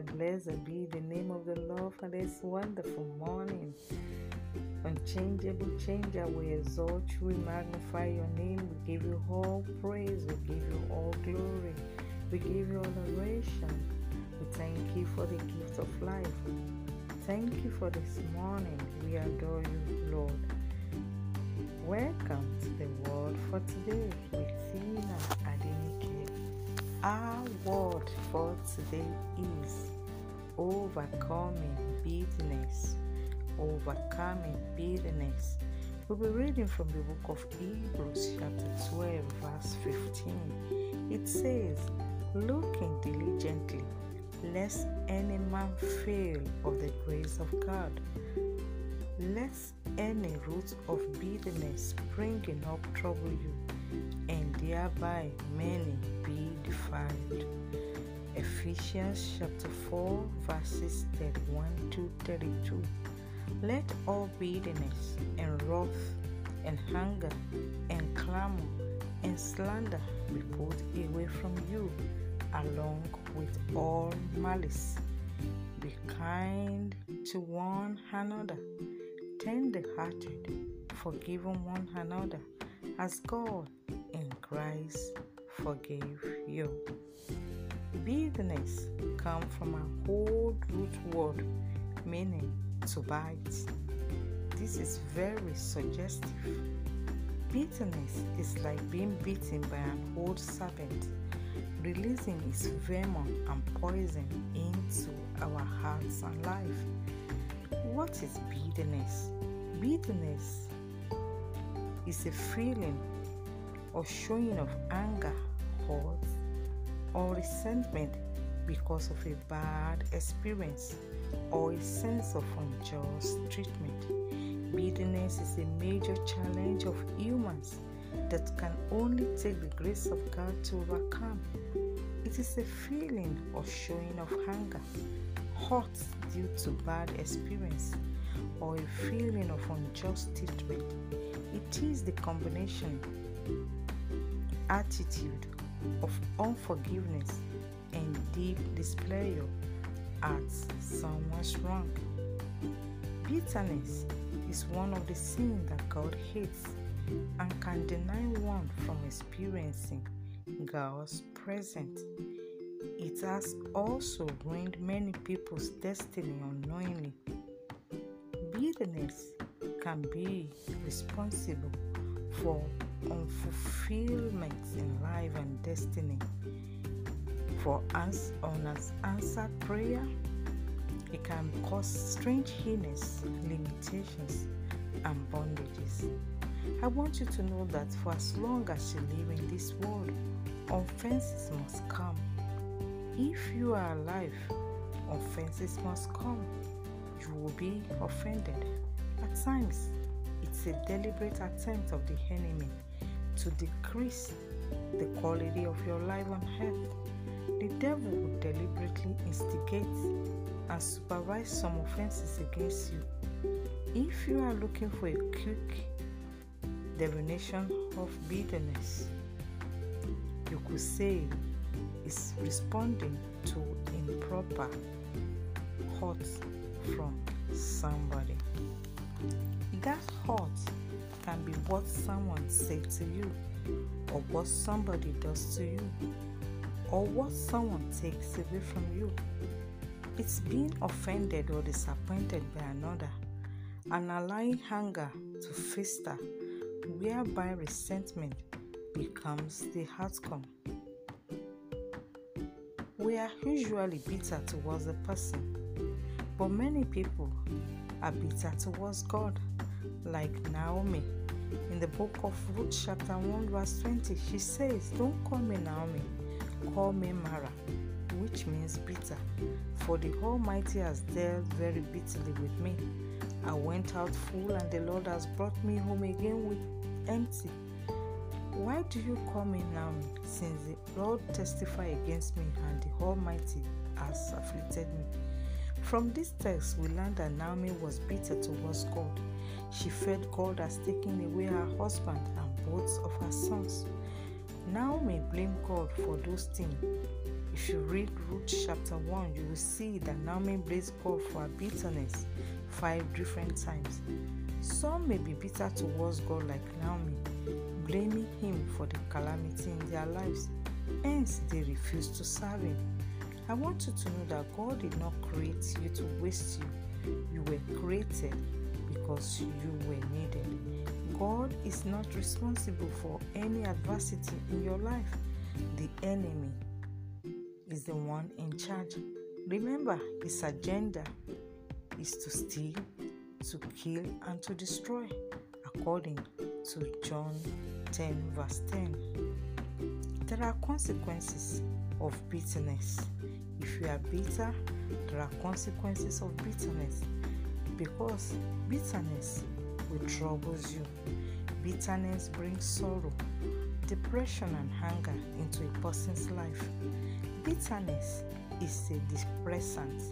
Hallelujah. Blessed be the name of the Lord for this wonderful morning. Unchangeable changer, we exalt you, we magnify your name, we give you all praise, we give you all glory, we give you all adoration. We thank you for the gift of life. Thank you for this morning. We adore you, Lord. Welcome to the word for today with Tina Adenike. Our word for today is overcoming bitterness. Overcoming bitterness. We'll be reading from the book of Hebrews, chapter 12, verse 15. It says, Looking diligently, lest any man fail of the grace of God, lest any root of bitterness springing up trouble you, and thereby many be defiled. Ephesians chapter 4, verses 31 to 32. Let all bitterness and wrath and hunger and clamor and slander be put away from you, along with all malice. Be kind to one another, tender hearted, forgiving one another, as God in Christ forgave you. Bitterness comes from a old root word meaning to bite. This is very suggestive. Bitterness is like being bitten by an old serpent, releasing its venom and poison into our hearts and life. What is bitterness? Bitterness is a feeling or showing of anger, hurt, or resentment because of a bad experience or a sense of unjust treatment. Bitterness is a major challenge of humans that can only take the grace of God to overcome. It is a feeling or showing of anger, hurt due to bad experience, or a feeling of unjust treatment. It is the combination attitude of unforgiveness and deep displeasure at someone's wrong. Bitterness is one of the sins that God hates and can deny one from experiencing God's presence. It has also ruined many people's destiny unknowingly. Bitterness can be responsible for unfulfillment in life and destiny. For us on ans- unanswered prayer, it can cause strange illness, limitations, and bondages. I want you to know that for as long as you live in this world, offenses must come. If you are alive, offenses must come. You will be offended. At times, it's a deliberate attempt of the enemy to decrease the quality of your life on earth. The devil will deliberately instigate and supervise some offenses against you. If you are looking for a quick definition of bitterness, you could say is responding to improper hurt from somebody. That hurt can be what someone said to you, or what somebody does to you, or what someone takes away from you. It's being offended or disappointed by another and allowing anger to fester, whereby resentment becomes the outcome. We are usually bitter towards a person, but many people are bitter towards God, like Naomi. In the book of Ruth, chapter 1, verse 20, she says, Don't call me Naomi, call me Mara, which means bitter, for the Almighty has dealt very bitterly with me. I went out full, and the Lord has brought me home again with empty. Why do you call me Naomi, since the Lord testify against me, and the Almighty has afflicted me? From this text, we learn that Naomi was bitter towards God. She felt God has taken away her husband and both of her sons. Naomi blamed God for those things. If you read Ruth chapter 1, you will see that Naomi blames God for her bitterness five different times. Some may be bitter towards God like Naomi, blaming him for the calamity in their lives. Hence, they refuse to serve him. I want you to know that God did not create you to waste you. You were created because you were needed. God is not responsible for any adversity in your life. The enemy is the one in charge. Remember, his agenda is to steal, to kill, and to destroy, according to John 10, verse 10. There are consequences of bitterness. If you are bitter, there are consequences of bitterness because bitterness will troubles you. Bitterness brings sorrow, depression, and anger into a person's life. Bitterness is a depressant.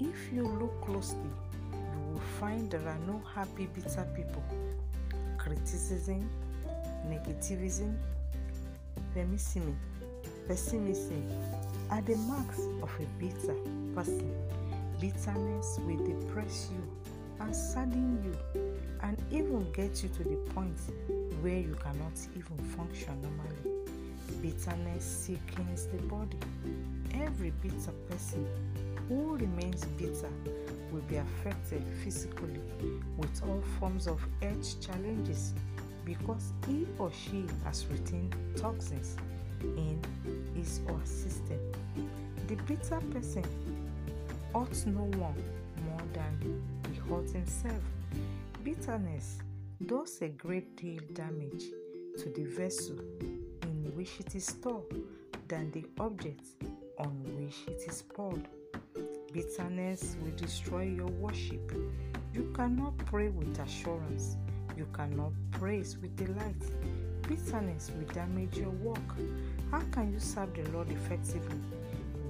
If you look closely, you will find there are no happy bitter people. Criticism, negativism, pessimism, pessimism are the marks of a bitter person. Bitterness will depress you and sadden you and even get you to the point where you cannot even function normally. Bitterness sickens the body. Every bitter person who remains bitter will be affected physically with all forms of health challenges because he or she has retained toxins in his or her system. The bitter person hurts no one more than he hurts himself. Bitterness does a great deal damage to the vessel in which it is stored than the object on which it is poured. Bitterness will destroy your worship. You cannot pray with assurance. You cannot praise with delight. Bitterness will damage your work. How can you serve the Lord effectively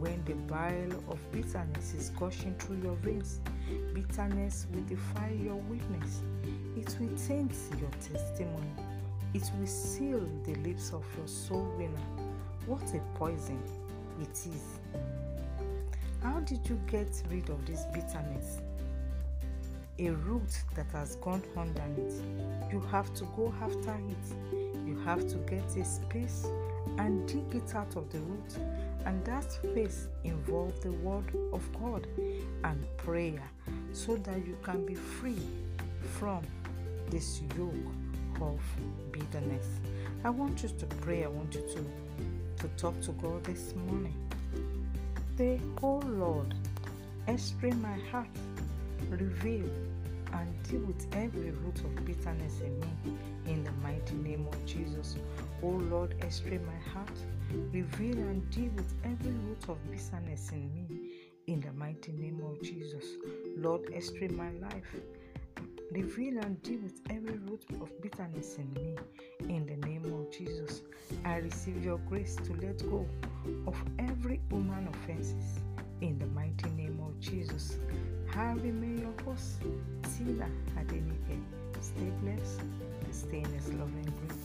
when the bile of bitterness is gushing through your veins? Bitterness will defy your witness. It will taint your testimony. It will seal the lips of your soul winner. What a poison it is. How did you get rid of this bitterness? A root that has gone underneath. You have to go after it. You have to get a space and dig it out of the root. And that faith involves the Word of God and prayer so that you can be free from this yoke of bitterness. I want you to pray. I want you to, to talk to God this morning. Say, Oh Lord, explain my heart, reveal and deal with every root of bitterness in me in the mighty name of Jesus. Oh Lord, explain my heart, reveal and deal with every root of bitterness in me in the mighty name of Jesus. Lord, explain my life. Reveal and deal with every root of bitterness in me in the name of Jesus. I receive your grace to let go of every human offenses in the mighty name of Jesus. Harry, may your host, Tina Adenike, stay blessed and stay in his loving grace.